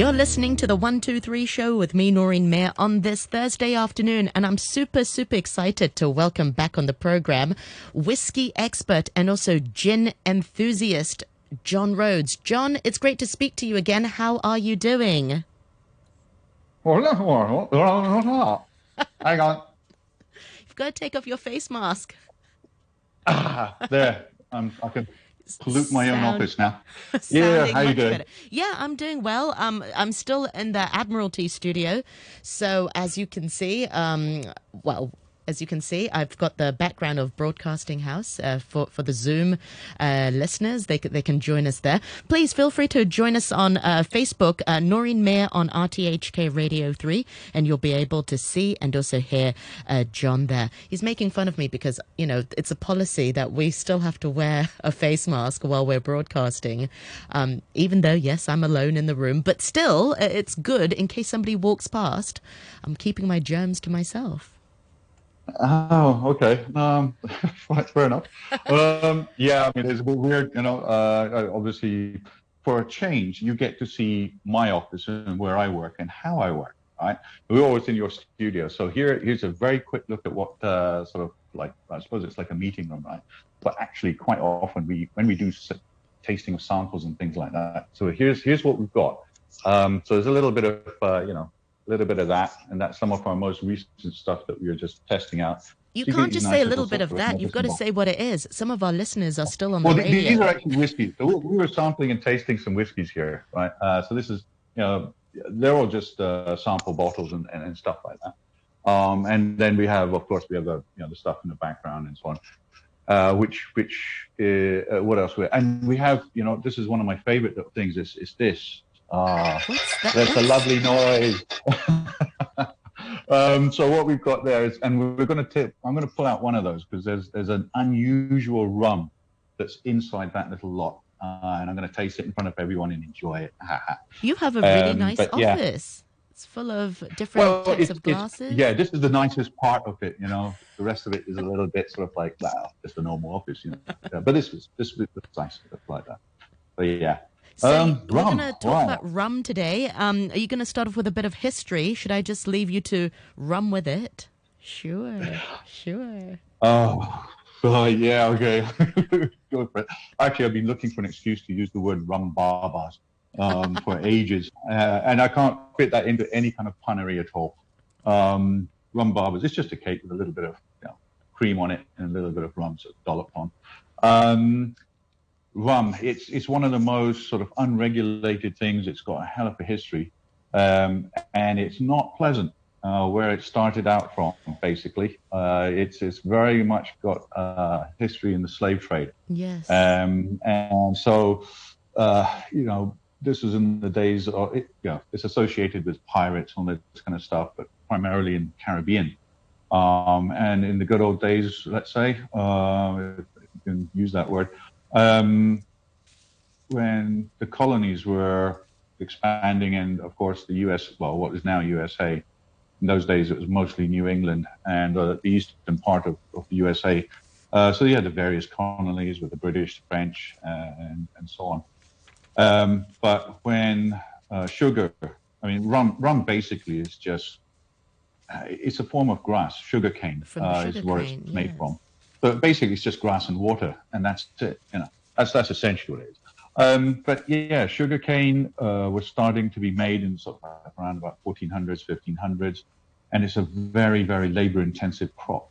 You're listening to the 123 show with me, Noreen Mir, on this Thursday afternoon, and I'm super, super excited to welcome back on the program whiskey expert and also gin enthusiast, John Rhodes. John, it's great to speak to you again. How are you doing? Hang on. You've got to take off your face mask. Ah, there. Um, I can pollute my own office now. Yeah, how you doing? better. Yeah, I'm doing well. Um, I'm still in the Admiralty studio, so as you can see, um, well. As you can see, I've got the background of Broadcasting House uh, for for the Zoom uh, listeners. They they can join us there. Please feel free to join us on uh, Facebook, uh, Noreen Mir on RTHK Radio Three, and you'll be able to see and also hear uh, John there. He's making fun of me because you know it's a policy that we still have to wear a face mask while we're broadcasting, um, even though yes, I'm alone in the room, but still uh, it's good in case somebody walks past. I'm keeping my germs to myself. Oh, okay. Um, fair enough. Um, yeah, I mean, it's a weird, you know. Uh, obviously, for a change, you get to see my office and where I work and how I work. Right? We're always in your studio, so here, here's a very quick look at what uh, sort of like I suppose it's like a meeting room, right? But actually, quite often we when we do tasting of samples and things like that. So here's here's what we've got. Um, so there's a little bit of uh, you know little bit of that, and that's some of our most recent stuff that we are just testing out. You So can't just say a little bit of that. You've got to say what it is. Some of our listeners are still on the Well, th- radio. these are actually whiskeys. So we we were sampling and tasting some whiskeys here, right? Uh, so this is, you know, they're all just uh, sample bottles and, and, and stuff like that. Um, and then we have, of course, we have the, you know, the stuff in the background and so on. Uh, which, which, uh, uh, what else? We and we have, you know, this is one of my favorite things. Is is this? Ah, What's that? that's a lovely noise. um, so what we've got there is, and we're going to tip. I'm going to pull out one of those because there's there's an unusual rum that's inside that little lot, uh, and I'm going to taste it in front of everyone and enjoy it. You have a really Um, nice but yeah. office. It's full of different types of glasses. yeah, this is the nicest part of it. You know, the rest of it is a little bit sort of like, well, just a normal office, you know. Yeah, but this was this was nice like that. But yeah. So Um, we're going to talk about rum today. Um, are you going to start off with a bit of history? Should I just leave you to rum with it? Sure, sure. Oh, oh yeah, okay. Go for it. Actually, I've been looking for an excuse to use the word rum babas um, for ages, uh, and I can't fit that into any kind of punnery at all. Um, rum babas, it's just a cake with a little bit of you know, cream on it and a little bit of rum sort of dolloped on. Um, rum, it's it's one of the most sort of unregulated things. It's got a hell of a history, um, and it's not pleasant uh, where it started out from, basically. Uh, it's, it's very much got uh, history in the slave trade. Yes. Um, and so, uh, you know, this was in the days of, it, you know, it's associated with pirates and all this kind of stuff, but primarily in Caribbean. Um, and in the good old days, let's say, uh, if you can use that word, um, when the colonies were expanding and, of course, the U.S., well, what is now USA, in those days it was mostly New England and uh, the eastern part of, of the USA. Uh, so you had the various colonies with the British, the French, uh, and, and so on. Um, but when uh, sugar, I mean, rum, rum basically is just, uh, it's a form of grass, sugar cane uh, is where sugarcane, it's made yes. from. But basically it's just grass and water, and that's it. You know, that's that's essentially what it is. Um, but yeah, sugarcane uh, was starting to be made in sort of around about 1400s, 1500s, and it's a very, very labor-intensive crop.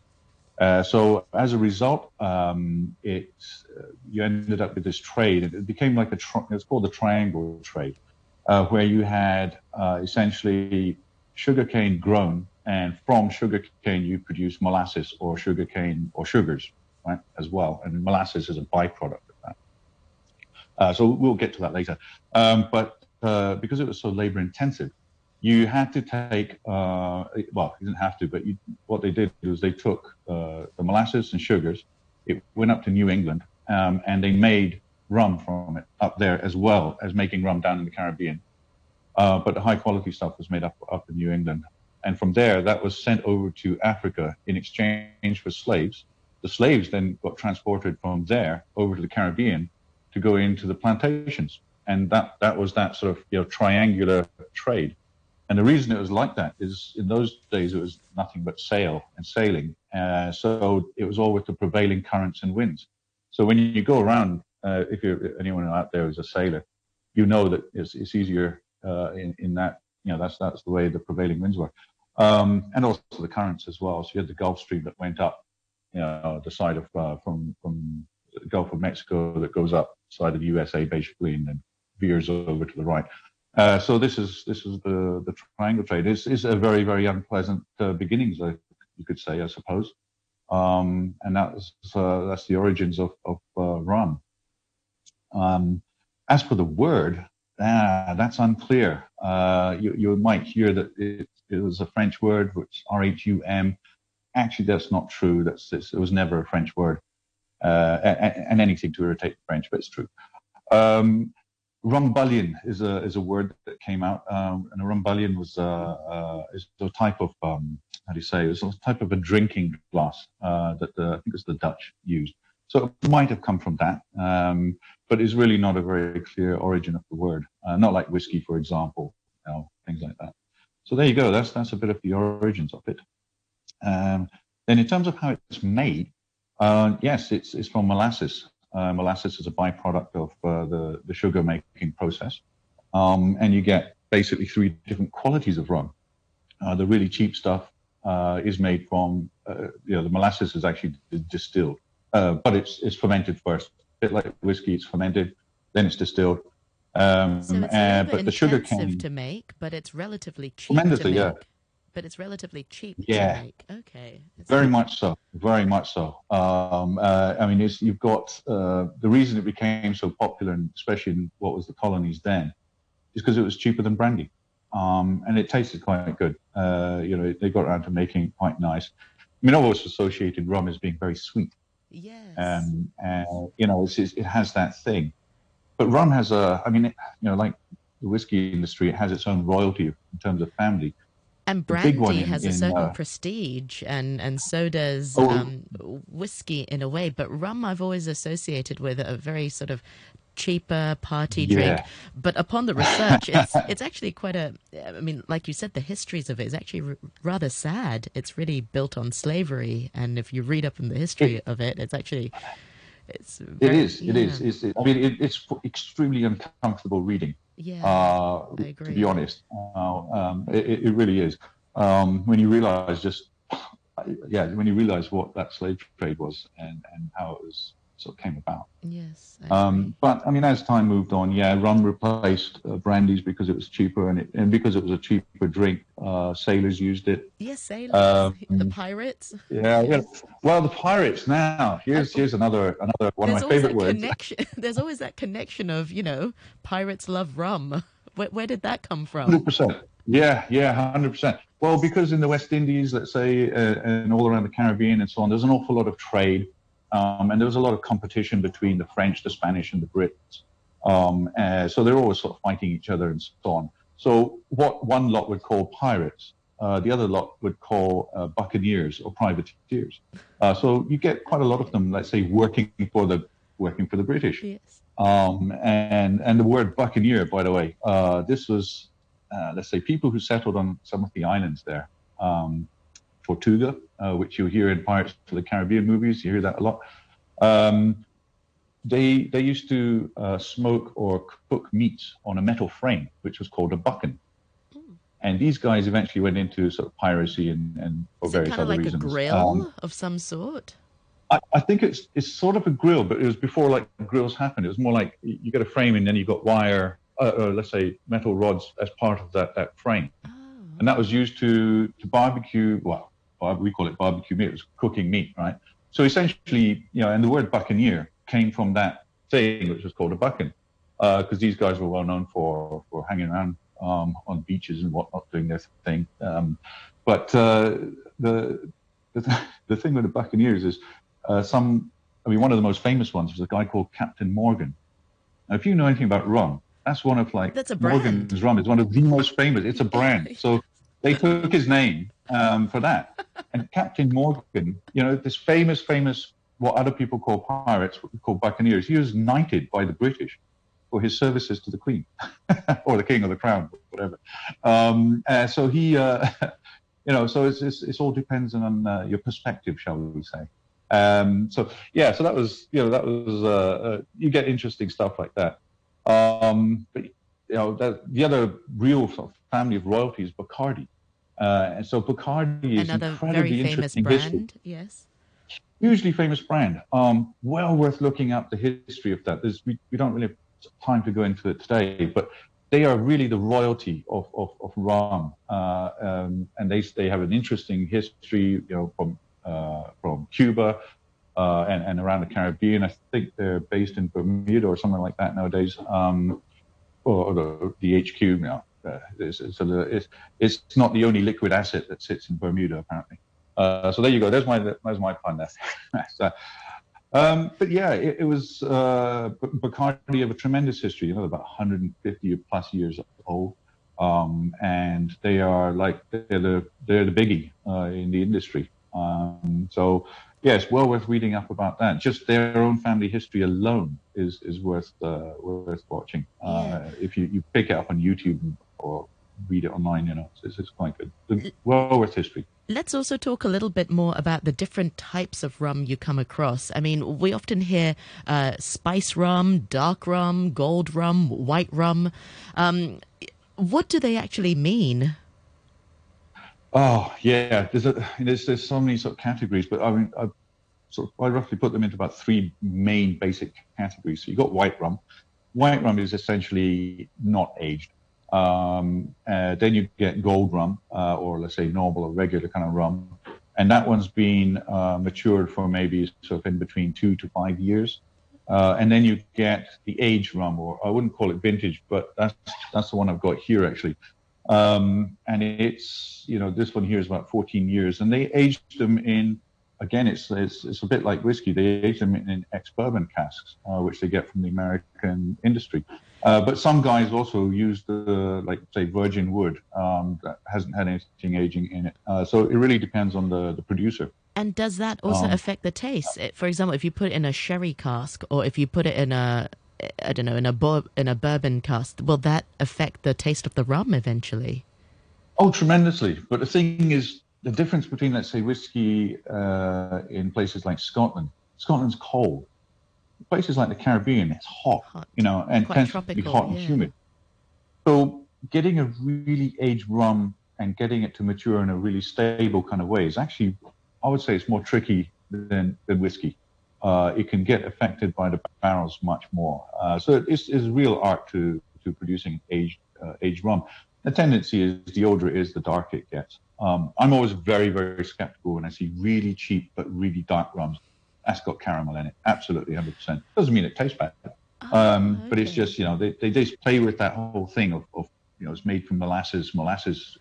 Uh, so as a result, um, it uh, you ended up with this trade. It became like a tri- it's called the triangle trade, uh, where you had uh, essentially sugarcane grown, and from sugarcane you produce molasses or sugarcane or sugars, right, as well. And molasses is a byproduct of that. Uh, so we'll get to that later. Um, but uh, because it was so labor intensive, you had to take, uh, well, you didn't have to, but you, what they did was they took uh, the molasses and sugars, it went up to New England, um, and they made rum from it up there as well as making rum down in the Caribbean. Uh, but the high quality stuff was made up up in New England. And from there, that was sent over to Africa in exchange for slaves. The slaves then got transported from there over to the Caribbean to go into the plantations. and that that was that sort of you know triangular trade. And the reason it was like that is in those days it was nothing but sail and sailing, uh, so it was all with the prevailing currents and winds. So when you go around, uh, if you're anyone out there a sailor, you know that it's, it's easier uh, in in that you know that's that's the way the prevailing winds were, um, and also the currents as well. So you had the Gulf Stream that went up, you know, the side of uh, from from the Gulf of Mexico that goes up side of USA basically, and then veers over to the right. Uh, so this is this is the the triangle trade. It's, it's a very very unpleasant uh, beginnings, you could say, I suppose. Um, and that's uh, that's the origins of of uh, rum. Um, as for the word, ah, that's unclear. Uh, you you might hear that it, it was a French word, which R H U M. Actually, that's not true. That's it was never a French word, uh, and, and, anything to irritate the French, but it's true. Um, rumbullion is a is a word that came out, um, and a rumbullion was uh, uh, is a type of um, how do you say? It was a type of a drinking glass uh, that the, I think it's the Dutch used. So it might have come from that, um, but it's really not a very clear origin of the word. Uh, not like whiskey, for example, you know, things like that. So there you go. That's that's a bit of the origins of it. Um, then in terms of how it's made, uh, yes, it's it's from molasses. Uh, molasses is a byproduct of uh, the, the sugar making process. Um, and you get basically three different qualities of rum. Uh, the really cheap stuff uh, is made from, you know, the molasses is actually distilled, uh, but it's, it's fermented first. A bit like whiskey, it's fermented, then it's distilled. Um, so it's but the sugar cane to make, but it's relatively cheap make. Yeah but it's relatively cheap yeah. to make. Okay. It's very much so. Very much so. Um, uh, I mean, you've got uh, the reason it became so popular, and especially in what was the colonies then, is because it was cheaper than brandy. Um, and it tasted quite good. Uh, you know, they got around to making it quite nice. I mean, I've always associated rum as being very sweet. Yes. Um, and, you know, it's, it's, it has that thing. But rum has a, I mean, it, you know, like the whiskey industry, it has its own royalty in terms of family. And brandy has in, a certain uh, prestige, and, and so does oh, um, whiskey in a way. But rum, I've always associated with a very sort of cheaper party yeah. drink. But upon the research, it's it's actually quite a. I mean, like you said, the histories of it is actually r- rather sad. It's really built on slavery, and if you read up on the history it, of it, it's actually. It's very, it is. Yeah. It is. It's, it, I mean, it, it's extremely uncomfortable reading. Yeah, uh, to be honest, uh, um, it, it, really is. Um, when you realize just, yeah, when you realize what that slave trade was and, and how it was sort of came about. Yes. Um, but I mean, as time moved on, yeah, rum replaced uh, brandies because it was cheaper, and it, and because it was a cheaper drink, uh, sailors used it. Yes, sailors. Um, the pirates. Yeah, yeah. Well, the pirates. Now, here's here's another another one There's of my favorite words. Connection. There's always that connection of you know, pirates love rum. Where, where did that come from? Hundred percent. Yeah, yeah, hundred percent. Well, because in the West Indies, let's say, uh, and all around the Caribbean and so on, there's an awful lot of trade um, and there was a lot of competition between the French, the Spanish, and the Brits. Um, uh, so they're always sort of fighting each other and so on. So what one lot would call pirates, uh, the other lot would call uh, buccaneers or privateers. Uh, so you get quite a lot of them, let's say, working for the working for the British. Yes. Um, and and the word buccaneer, by the way, uh, this was uh, let's say people who settled on some of the islands there. Um, Tortuga, uh, which you hear in Pirates of the Caribbean movies. You hear that a lot. Um, they they used to uh, smoke or cook meat on a metal frame, which was called a boucan. Hmm. And these guys eventually went into sort of piracy and, and for Is various it kind other of like reasons. a grill um, of some sort? I, I, think it's it's sort of a grill, but it was before like grills happened. It was more like you get a frame and then you got wire, uh, or let's say metal rods as part of that that frame, oh. and that was used to to barbecue. Well, we call it barbecue meat. It was cooking meat, right? So essentially, you know, and the word buccaneer came from that thing, which was called a boucan, because uh, these guys were well known for for hanging around um, on beaches and whatnot, doing their thing. Um, but uh, the, the the thing with the buccaneers is uh, some. I mean, one of the most famous ones was a guy called Captain Morgan. Now, if you know anything about rum, that's one of like that's a brand. Morgan's rum is one of the most famous. It's a brand. So they took his name um, for that. And Captain Morgan, you know, this famous, famous, what other people call pirates, what we call buccaneers, he was knighted by the British. for his services to the Queen or the King or the Crown, whatever. Um, uh, so he, uh, you know, so it's, it's, it's all depends on uh, your perspective, shall we say. Um, so yeah, so that was, you know, that was, uh, uh, you get interesting stuff like that. Um, but, you know, that, the other real sort of family of royalty is Bacardi. Uh, and so Bacardi is another incredibly very famous brand. history Yes. hugely famous brand. Um, well worth looking up the history of that. There's, we, we don't really have time to go into it today, but they are really the royalty of, of, of rum. Uh, um, and they, they have an interesting history, you know, from, uh, from Cuba, uh, and, and around the Caribbean. I think they're based in Bermuda or something like that nowadays. Um, or, or the, the HQ now. Uh, it's, it's, a, it's, it's not the only liquid asset that sits in Bermuda, apparently. Uh, so there you go. There's my there's my pun there. so, um, but yeah, it, it was uh, Bacardi have a tremendous history. You know, about 150 plus years old, um, and they are like they're the they're the biggie uh, in the industry. Um, so yes, well worth reading up about that. Just their own family history alone is is worth uh, worth watching. Uh, if you, you pick it up on YouTube or read it online, you know, it's, it's quite good. Well worth history. Let's also talk a little bit more about the different types of rum you come across. I mean, we often hear uh, spice rum, dark rum, gold rum, white rum. Um, what do they actually mean? Oh yeah, there's a, there's there's so many sort of categories, but I mean, I sort of I roughly put them into about three main basic categories. So you have got white rum. White rum is essentially not aged. Um, uh, then you get gold rum, uh, or let's say normal or regular kind of rum, and that one's been uh, matured for maybe sort of in between two to five years. Uh, and then you get the aged rum, or I wouldn't call it vintage, but that's that's the one I've got here actually. Um, and it's you know this one here is about 14 years, and they aged them in again it's it's, it's a bit like whiskey. They age them in, in ex bourbon casks, uh, which they get from the American industry. Uh, but some guys also use the, like, say, virgin wood um, that hasn't had anything aging in it. Uh, so it really depends on the, the producer. And does that also Um, affect the taste? Eh, For example, if you put it in a sherry cask, or if you put it in a, I don't know, in a in a bourbon cask, will that affect the taste of the rum eventually? Oh, tremendously. But the thing is, the difference between, let's say, whiskey uh, in places like Scotland, Scotland's cold. Places like the Caribbean, it's hot, Hot. you know, and Quite tends to be tropical, hot and yeah. humid. So getting a really aged rum and getting it to mature in a really stable kind of way is actually, I would say, it's more tricky than, than whiskey. Uh, it can get affected by the barrels much more. Uh, so it's, it's real art to, to producing aged, uh, aged rum. The tendency is the older it is, the darker it gets. Um, I'm always very, very skeptical when I see really cheap but really dark rums. That's got caramel in it, absolutely 100%. Doesn't mean it tastes bad, um, but it's just you know they, they just play with that whole thing of, of you know it's made from molasses. Molasses,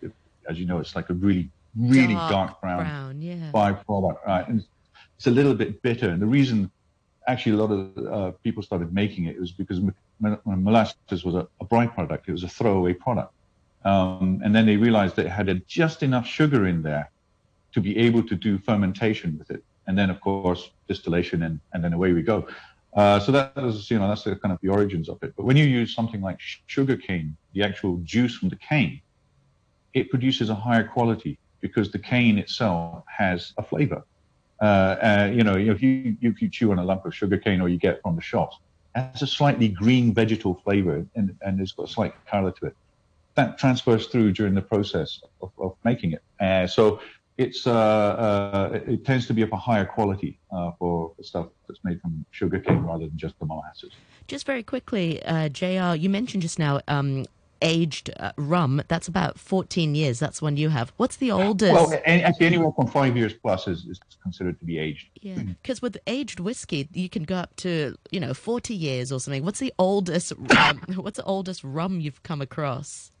as you know, it's like a really, really dark, brown, brown, yeah. byproduct, right? And it's a little bit bitter. And the reason, actually, a lot of uh, people started making it was because molasses was a, a byproduct. It was a throwaway product. Um, and then they realized that it had just enough sugar in there to be able to do fermentation with it. And then, of course, distillation, and, and then away we go. Uh, so that was, you know, that's the kind of the origins of it. But when you use something like sugar cane, the actual juice from the cane, it produces a higher quality because the cane itself has a flavor. Uh, uh, you know, if you you chew on a lump of sugar cane or you get from the shops, it has a slightly green vegetal flavor and, and it's got a slight color to it. That transfers through during the process of, of making it. Uh, so it's uh, uh, it tends to be of a higher quality uh, for, for stuff that's made from sugar cane rather than just the molasses. Just very quickly, uh, JR, you mentioned just now um, aged uh, rum. That's about 14 years. That's one you have. What's the oldest? Well, actually, anywhere from five years plus is, is considered to be aged. yeah, because with aged whiskey, you can go up to you know 40 years or something. What's the oldest? Um, what's the oldest rum you've come across?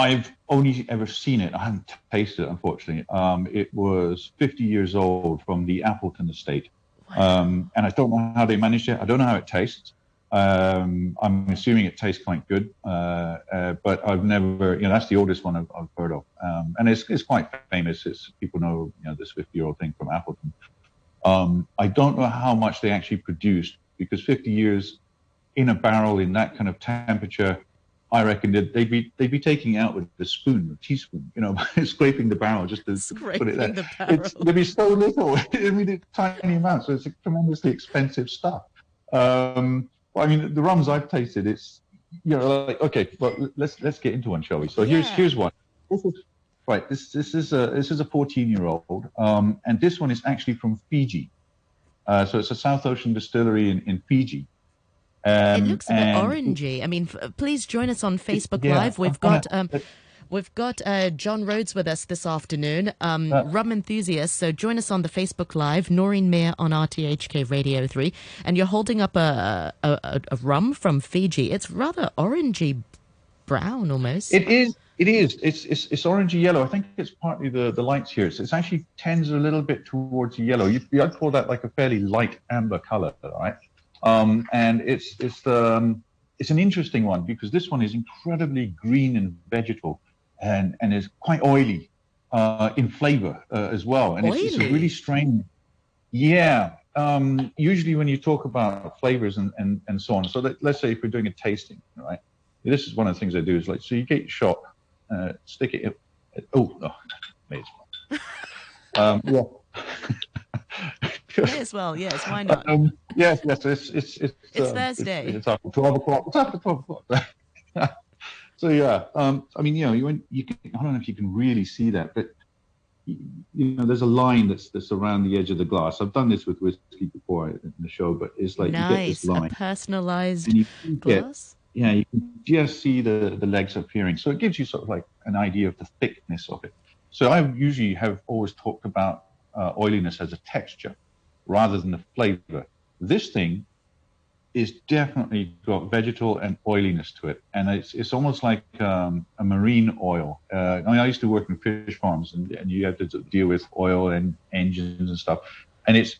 I've only ever seen it. I haven't tasted it, unfortunately. Um, it was 50 years old from the Appleton estate. Um, and I don't know how they managed it. I don't know how it tastes. Um, I'm assuming it tastes quite good, uh, uh, but I've never, you know, that's the oldest one I've, I've heard of. Um, and it's, it's quite famous. It's, people know, you know, this 50 year old thing from Appleton. Um, I don't know how much they actually produced because 50 years in a barrel in that kind of temperature, I reckon that they'd be they'd be taking it out with a spoon, a teaspoon, you know, scraping the barrel just to Scraping put it there. the. It's, there'd be so little. I mean, it's tiny amounts, so it's a tremendously expensive stuff. Um, well, I mean, the rums I've tasted, it's you know, like okay, well, let's let's get into one, shall we? So here's Yeah. here's one. This is right. This this is a this is a 14 year old, um, and this one is actually from Fiji. Uh, so it's a South Ocean distillery in, in Fiji. Um, it looks a bit orangey. I mean, f- please join us on Facebook yeah, Live. We've got um, we've got uh, John Rhodes with us this afternoon, um, Uh, rum enthusiast. So join us on the Facebook Live. Noreen Mir on RTHK Radio Three, and you're holding up a a, a, a rum from Fiji. It's rather orangey brown almost. It is. It is. It's it's it's orangey yellow. I think it's partly the the lights here. It's, it's actually tends a little bit towards yellow. You, I'd call that like a fairly light amber color, right? Um, and it's it's um it's an interesting one because this one is incredibly green and vegetal, and and is quite oily uh, in flavor uh, as well. And it's, it's a really strange. Yeah. Um, usually when you talk about flavors and, and, and so on, so let, let's say if we're doing a tasting, right? This is one of the things I do is like, so you get your shot, uh, stick it. In, oh, no, may as well. Um, yeah. May as well, yes. Why not? Um, yes, yes, it's it's it's, It's um, Thursday. It's, it's after twelve o'clock. It's after twelve o'clock. so yeah, um, I mean, you know, you went- you can. I don't know if you can really see that, but you know, there's a line that's that's around the edge of the glass. I've done this with whiskey before in the show, but it's like you get nice, this a line, personalized and you get glass. yeah, you can just see the, the legs appearing. So it gives you sort of like an idea of the thickness of it. So I usually have always talked about uh, oiliness as a texture rather than the flavor. This thing is definitely got vegetal and oiliness to it. And it's, it's almost like um, a marine oil. Uh, I mean, I used to work in fish farms and, and you have to deal with oil and engines and stuff. And it's,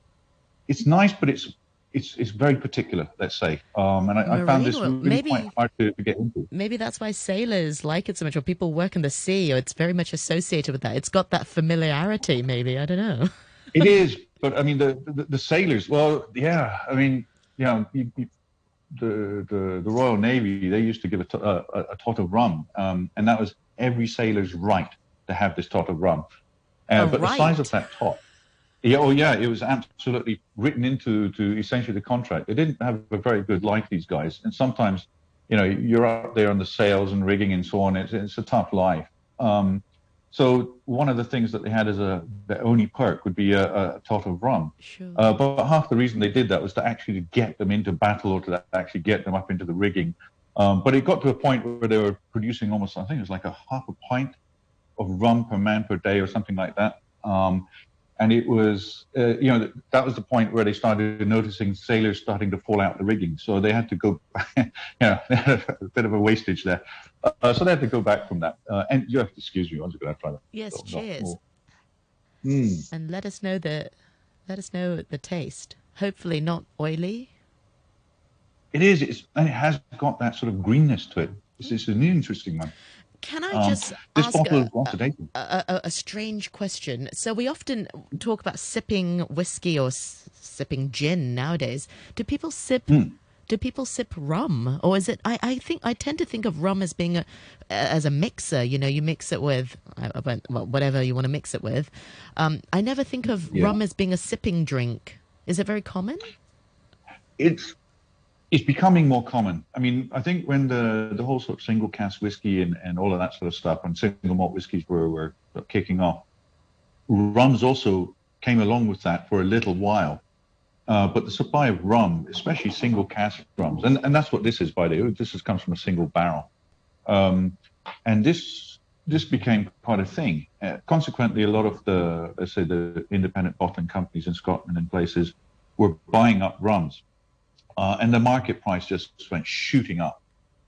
it's nice, but it's it's it's very particular, let's say. Um, and I, I found this really maybe- quite hard to, to get into. Maybe that's why sailors like it so much, or people work in the sea, or it's very much associated with that. It's got that familiarity, maybe. I don't know. It is, but I mean the, the the sailors. Well, yeah, I mean, you know, you, you, the the the Royal Navy they used to give a, to- a, a, tot of rum, um, and that was every sailor's right to have this tot of rum. Uh, but the size of that tot. Yeah, oh yeah, it was absolutely written into to essentially the contract. They didn't have a very good life, these guys, and sometimes, you know, you're out there on the sails and rigging and so on. It's it's a tough life. Um, so one of the things that they had as a the only perk would be a, a tot of rum. Sure. Uh, but half the reason they did that was to actually get them into battle or to actually get them up into the rigging. Um, but it got to a point where they were producing almost, I think it was like a half a pint of rum per man per day or something like that. Um, and it was, uh, you know, that was the point where they started noticing sailors starting to fall out the rigging. So they had to go, you know, they had a bit of a wastage there. Uh, so they had to go back from that. Uh, and you have to excuse me, I was going to try that. yes, Oh, no, cheers. more. Mm. And let us know the let us know the taste. Hopefully not oily. It is, it's, and it has got that sort of greenness to it. It's, it's an interesting one. Can I Um, just this ask a, a, a, a strange question? So we often talk about sipping whiskey or s- sipping gin nowadays. Do people sip? Hmm. Do people sip rum, or is it? I, I think I tend to think of rum as being a as a mixer. You know, you mix it with I- I won't- well, whatever you want to mix it with. Um, I never think of Yeah. rum as being a sipping drink. Is it very common? it's it's becoming more common. I mean, I think when the the whole sort of single cask whiskey and, and all of that sort of stuff and single malt whiskies were were kicking off, rums also came along with that for a little while. Uh, but the supply of rum, especially single cask rums, and, and that's what this is by the way. This is, comes from a single barrel, um, and this this became quite a thing. Uh, consequently, a lot of the let's say the independent bottling companies in Scotland and places were buying up rums, uh, and the market price just went shooting up.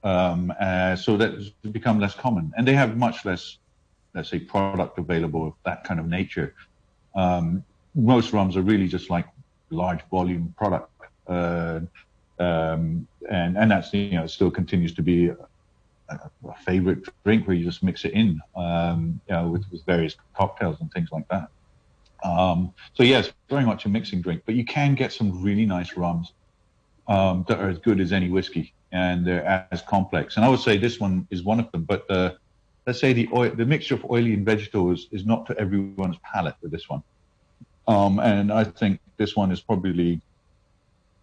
Um, uh, so that's become less common, and they have much less, let's say, product available of that kind of nature. Um, most rums are really just like large volume product, uh, um, and and that's you know still continues to be a, a favorite drink where you just mix it in, um, you know, with, with various cocktails and things like that. Um, so yes, very much a mixing drink, but you can get some really nice rums um, that are as good as any whiskey, and they're as complex. And I would say this one is one of them. But uh, let's say the oil, the mixture of oily and vegetable is, is not to everyone's palate with this one. Um, and I think this one is probably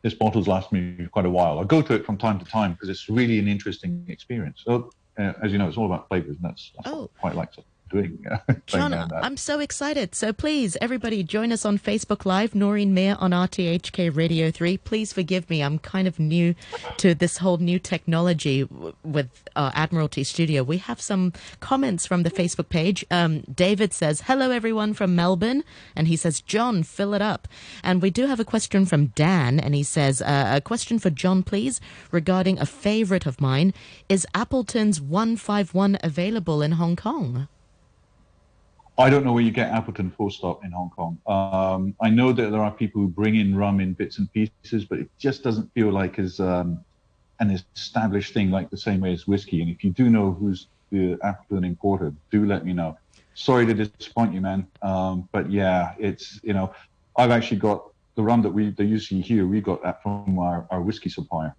this bottle's last me quite a while. I go to it from time to time because it's really an interesting experience. So, uh, as you know, it's all about flavors, and that's, that's oh. quite like to doing. John, I'm so excited. So please, everybody, join us on Facebook Live. Noreen Mir on RTHK Radio 3. Please forgive me. I'm kind of new to this whole new technology with uh, Admiralty Studio. We have some comments from the Facebook page. Um, David says, Hello, everyone from Melbourne. And he says, John, fill it up. And we do have a question from Dan. And he says, uh, A question for John, please, regarding a favorite of mine. Is Appleton's 151 available in Hong Kong? I don't know where you get Appleton full stop in Hong Kong. Um, I know that there are people who bring in rum in bits and pieces, but it just doesn't feel like as um, an established thing like the same way as whiskey. And if you do know who's the Appleton importer, do let me know. Sorry to disappoint you, man. Um, but yeah, it's, you know, I've actually got the rum that we, the UC here, we got that from our, our whiskey supplier.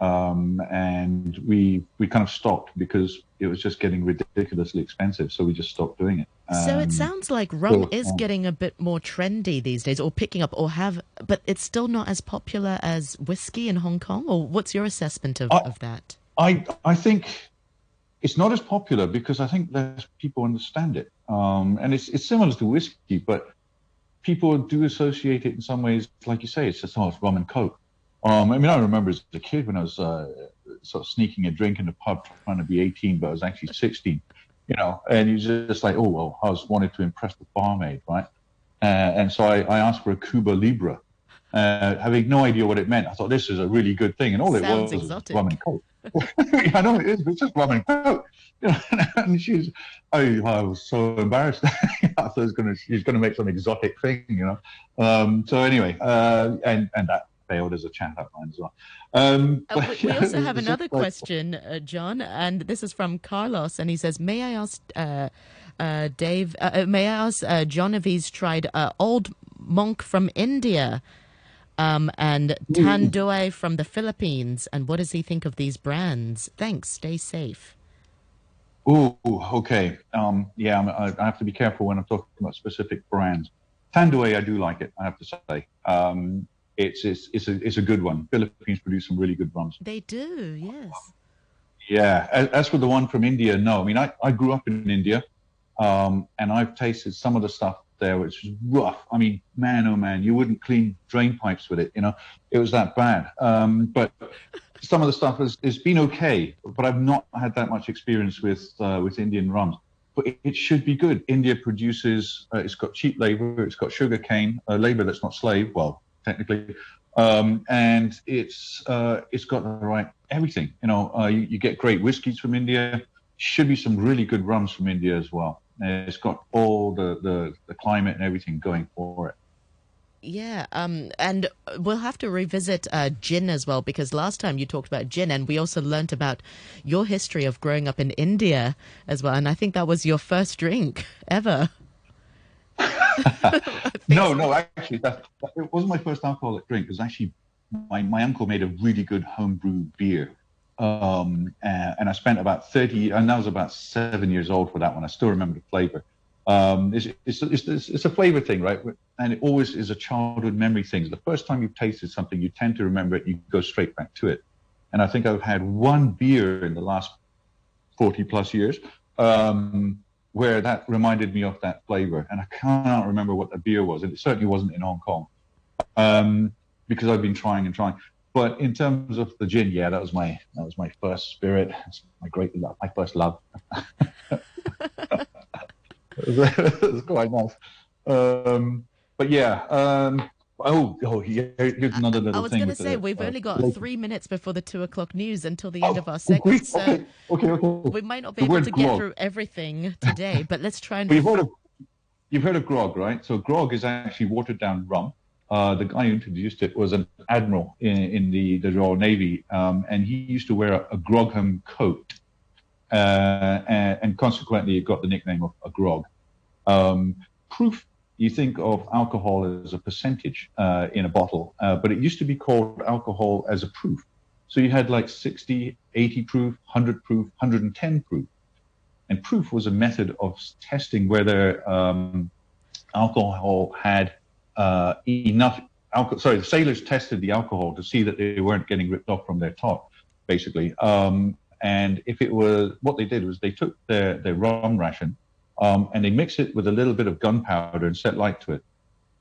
Um, and we we kind of stopped because it was just getting ridiculously expensive. So we just stopped doing it. So it um, sounds like rum so, is getting a bit more trendy these days, or picking up, or have, but it's still not as popular as whiskey in Hong Kong. Or what's your assessment of, I, of that? I I think it's not as popular because I think less people understand it, um, and it's it's similar to whiskey, but people do associate it in some ways, like you say, it's just oh, it's rum and coke. Um, I mean, I remember as a kid when I was uh, sort of sneaking a drink in the pub, trying to be 18, but I was actually 16. You know, and you just like, oh well, I was wanted to impress the barmaid, right? Uh, and so I, I, asked for a Cuba Libre, uh, having no idea what it meant. I thought this is a really good thing, and all Sounds it was exotic. was rum and coke. I know it is, but it's just rum and coke. You know, and she's, I, I was so embarrassed. I thought was gonna, she's gonna make some exotic thing, you know. Um, so anyway, uh, and and that failed as a chat outline as well. Um, uh, but, we, we also have another like, question, uh, John, and this is from Carlos, and he says, "May I ask uh, uh Dave? Uh, uh, may I ask John if he's tried Old Monk from India?" Um, and Tanduay from the Philippines, and what does he think of these brands? Thanks. Stay safe. Oh, okay. Um, yeah, I have to be careful when I'm talking about specific brands. Tanduay, I do like it. I have to say. Um, it's it's it's a it's a good one. Philippines produce some really good rums. They do, yes. Yeah. As, as, for the one from India, no. I mean, I, I grew up in India, um, and I've tasted some of the stuff there, which is rough. I mean, man, oh man, you wouldn't clean drain pipes with it. You know, it was that bad. Um, but some of the stuff has, has been okay, but I've not had that much experience with uh, with Indian rums. But it, it, should be good. India produces. Uh, it's got cheap labor. It's got sugar cane, uh, labor that's not slave. Well, technically. Um, and it's uh, it's got the right everything. You know, uh, you, you, get great whiskies from India. Should be some really good rums from India as well. It's got all the, the, the climate and everything going for it. Yeah, um, and we'll have to revisit uh, gin as well because last time you talked about gin, and we also learnt about your history of growing up in India as well. And I think that was your first drink ever. no, no, actually, that, that, it wasn't my first alcoholic drink. It was actually my, my uncle made a really good homebrew beer. Um, and, and, I spent about 30, and I was about seven years old for that one. I still remember the flavor. Um, it's, it's, it's, it's, a flavor thing, right? And it always is a childhood memory thing. The first time you've tasted something, you tend to remember it, you go straight back to it. And I think I've had one beer in the last 40 plus years. Um, where that reminded me of that flavor. And I cannot remember what the beer was. And it certainly wasn't in Hong Kong um, because I've been trying and trying. But in terms of the gin, yeah, that was my that was my first spirit. That's my great love, my first love. it was quite nice. Um, but yeah, um, Oh, oh, here's another little I was going to say, we've uh, only got three minutes before the two o'clock news until the end oh, of our segment. so okay, okay, okay. we might not be the able to grog. get through everything today, but let's try and. you've, heard of, you've heard of grog, right? So grog is actually watered down rum. Uh, the guy who introduced it was an admiral in, in the, the Royal Navy, um, and he used to wear a, a grogram coat, uh, and, and, consequently, it got the nickname of a grog. Um, proof you think of alcohol as a percentage uh, in a bottle, uh, but it used to be called alcohol as a proof. So you had like 60, 80 proof, 100 proof, 110 proof. And proof was a method of testing whether um, alcohol had uh, enough alcohol. Sorry, the sailors tested the alcohol to see that they weren't getting ripped off from their top, basically. Um, and if it was, what they did was they took their, their rum ration um, and they mix it with a little bit of gunpowder and set light to it.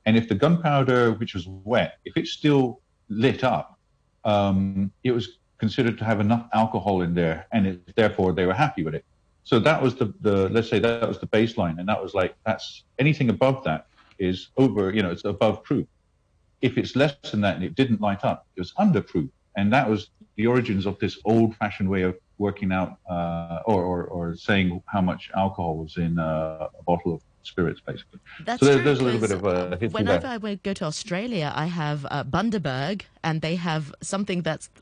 And if the gunpowder, which was wet, if it still lit up, um, it was considered to have enough alcohol in there, and it, therefore they were happy with it. So that was the, the let's say that was the baseline, and that was like that's anything above that is over, you know, it's above proof. If it's less than that and it didn't light up, it was under proof, and that was the origins of this old-fashioned way of working out uh, or, or, or saying how much alcohol was in uh, a bottle of spirits, basically. That's so there's, true, there's a little bit of a history Whenever there. I go to Australia, I have uh, Bundaberg, and they have something that's.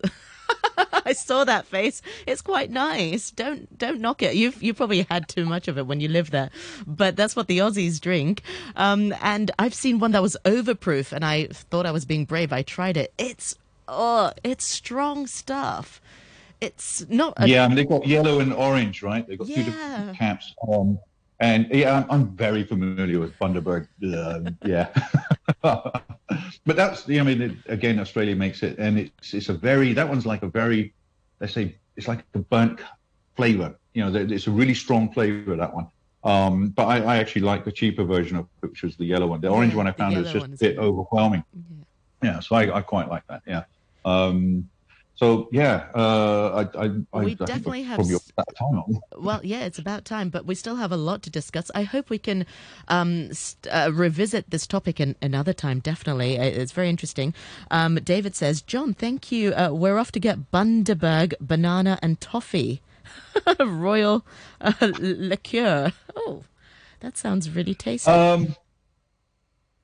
I saw that face. It's quite nice. Don't don't knock it. You've you probably had too much of it when you live there, but that's what the Aussies drink. Um, and I've seen one that was overproof, and I thought I was being brave. I tried it. It's oh, it's strong stuff. It's not. A, Yeah, I mean they've got yellow and orange, right? They've got two Yeah. different caps. Um, and yeah, I'm, I'm very familiar with Bundaberg. Um, yeah, but that's yeah. I mean, it, again, Australia makes it, and it's it's a very that one's like a very let's say it's like a burnt flavor. You know, it's a really strong flavor that one. Um, but I, I actually like the cheaper version of it, which was the yellow one. The orange Yeah, one I found was just a bit good. overwhelming. Yeah, so I, I quite like that. Yeah. Um, so yeah, uh, I, I, I, We I definitely have s- up time, aren't? Well, yeah, it's about time, but we still have a lot to discuss. I hope we can um, st- uh, revisit this topic in another time, definitely. It's very interesting. Um, David says, John, thank you. Uh, we're off to get Bundaberg, banana, and toffee. Royal uh, liqueur. Oh, that sounds really tasty. Um,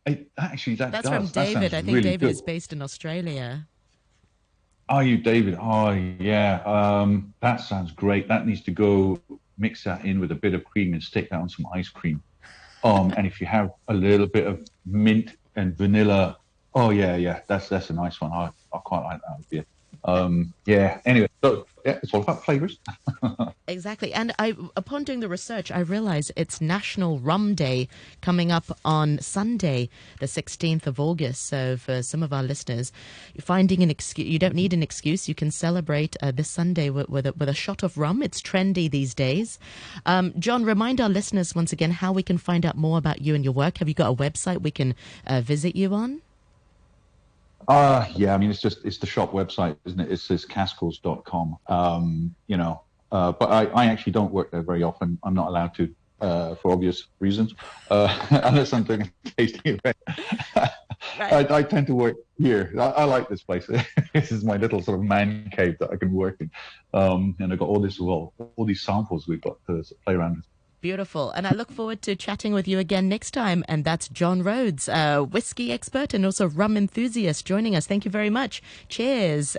I, actually, that That's does. from David. sounds I think really David good. is based in Australia. Are you David? Oh yeah, um, that sounds great. That needs to go. Mix that in with a bit of cream and stick that on some ice cream. Um, and if you have a little bit of mint and vanilla, oh yeah, yeah, that's that's a nice one. I, I quite like that idea. Um, yeah. Anyway, so yeah, it's all about flavors. Exactly. And I upon doing the research, I realized it's National Rum Day coming up on Sunday, the 16th of August. So for some of our listeners, finding an excuse, you don't need an excuse. You can celebrate uh, this Sunday with, with, a, with a shot of rum. It's trendy these days. Um, John, remind our listeners once again how we can find out more about you and your work. Have you got a website we can uh, visit you on? Uh, yeah, I mean, it's just, it's the shop website, isn't it? It says cascals.com. Um, you know, uh, but I, I actually don't work there very often. I'm not allowed to, uh, for obvious reasons, uh, unless I'm doing a tasting event. I, I tend to work here. I, I like this place. this is my little sort of man cave that I can work in. Um, and I've got all this, well, all these samples we've got to play around with. Beautiful. And I look forward to chatting with you again next time. And that's John Rhodes, a whiskey expert and also rum enthusiast, joining us. Thank you very much. Cheers.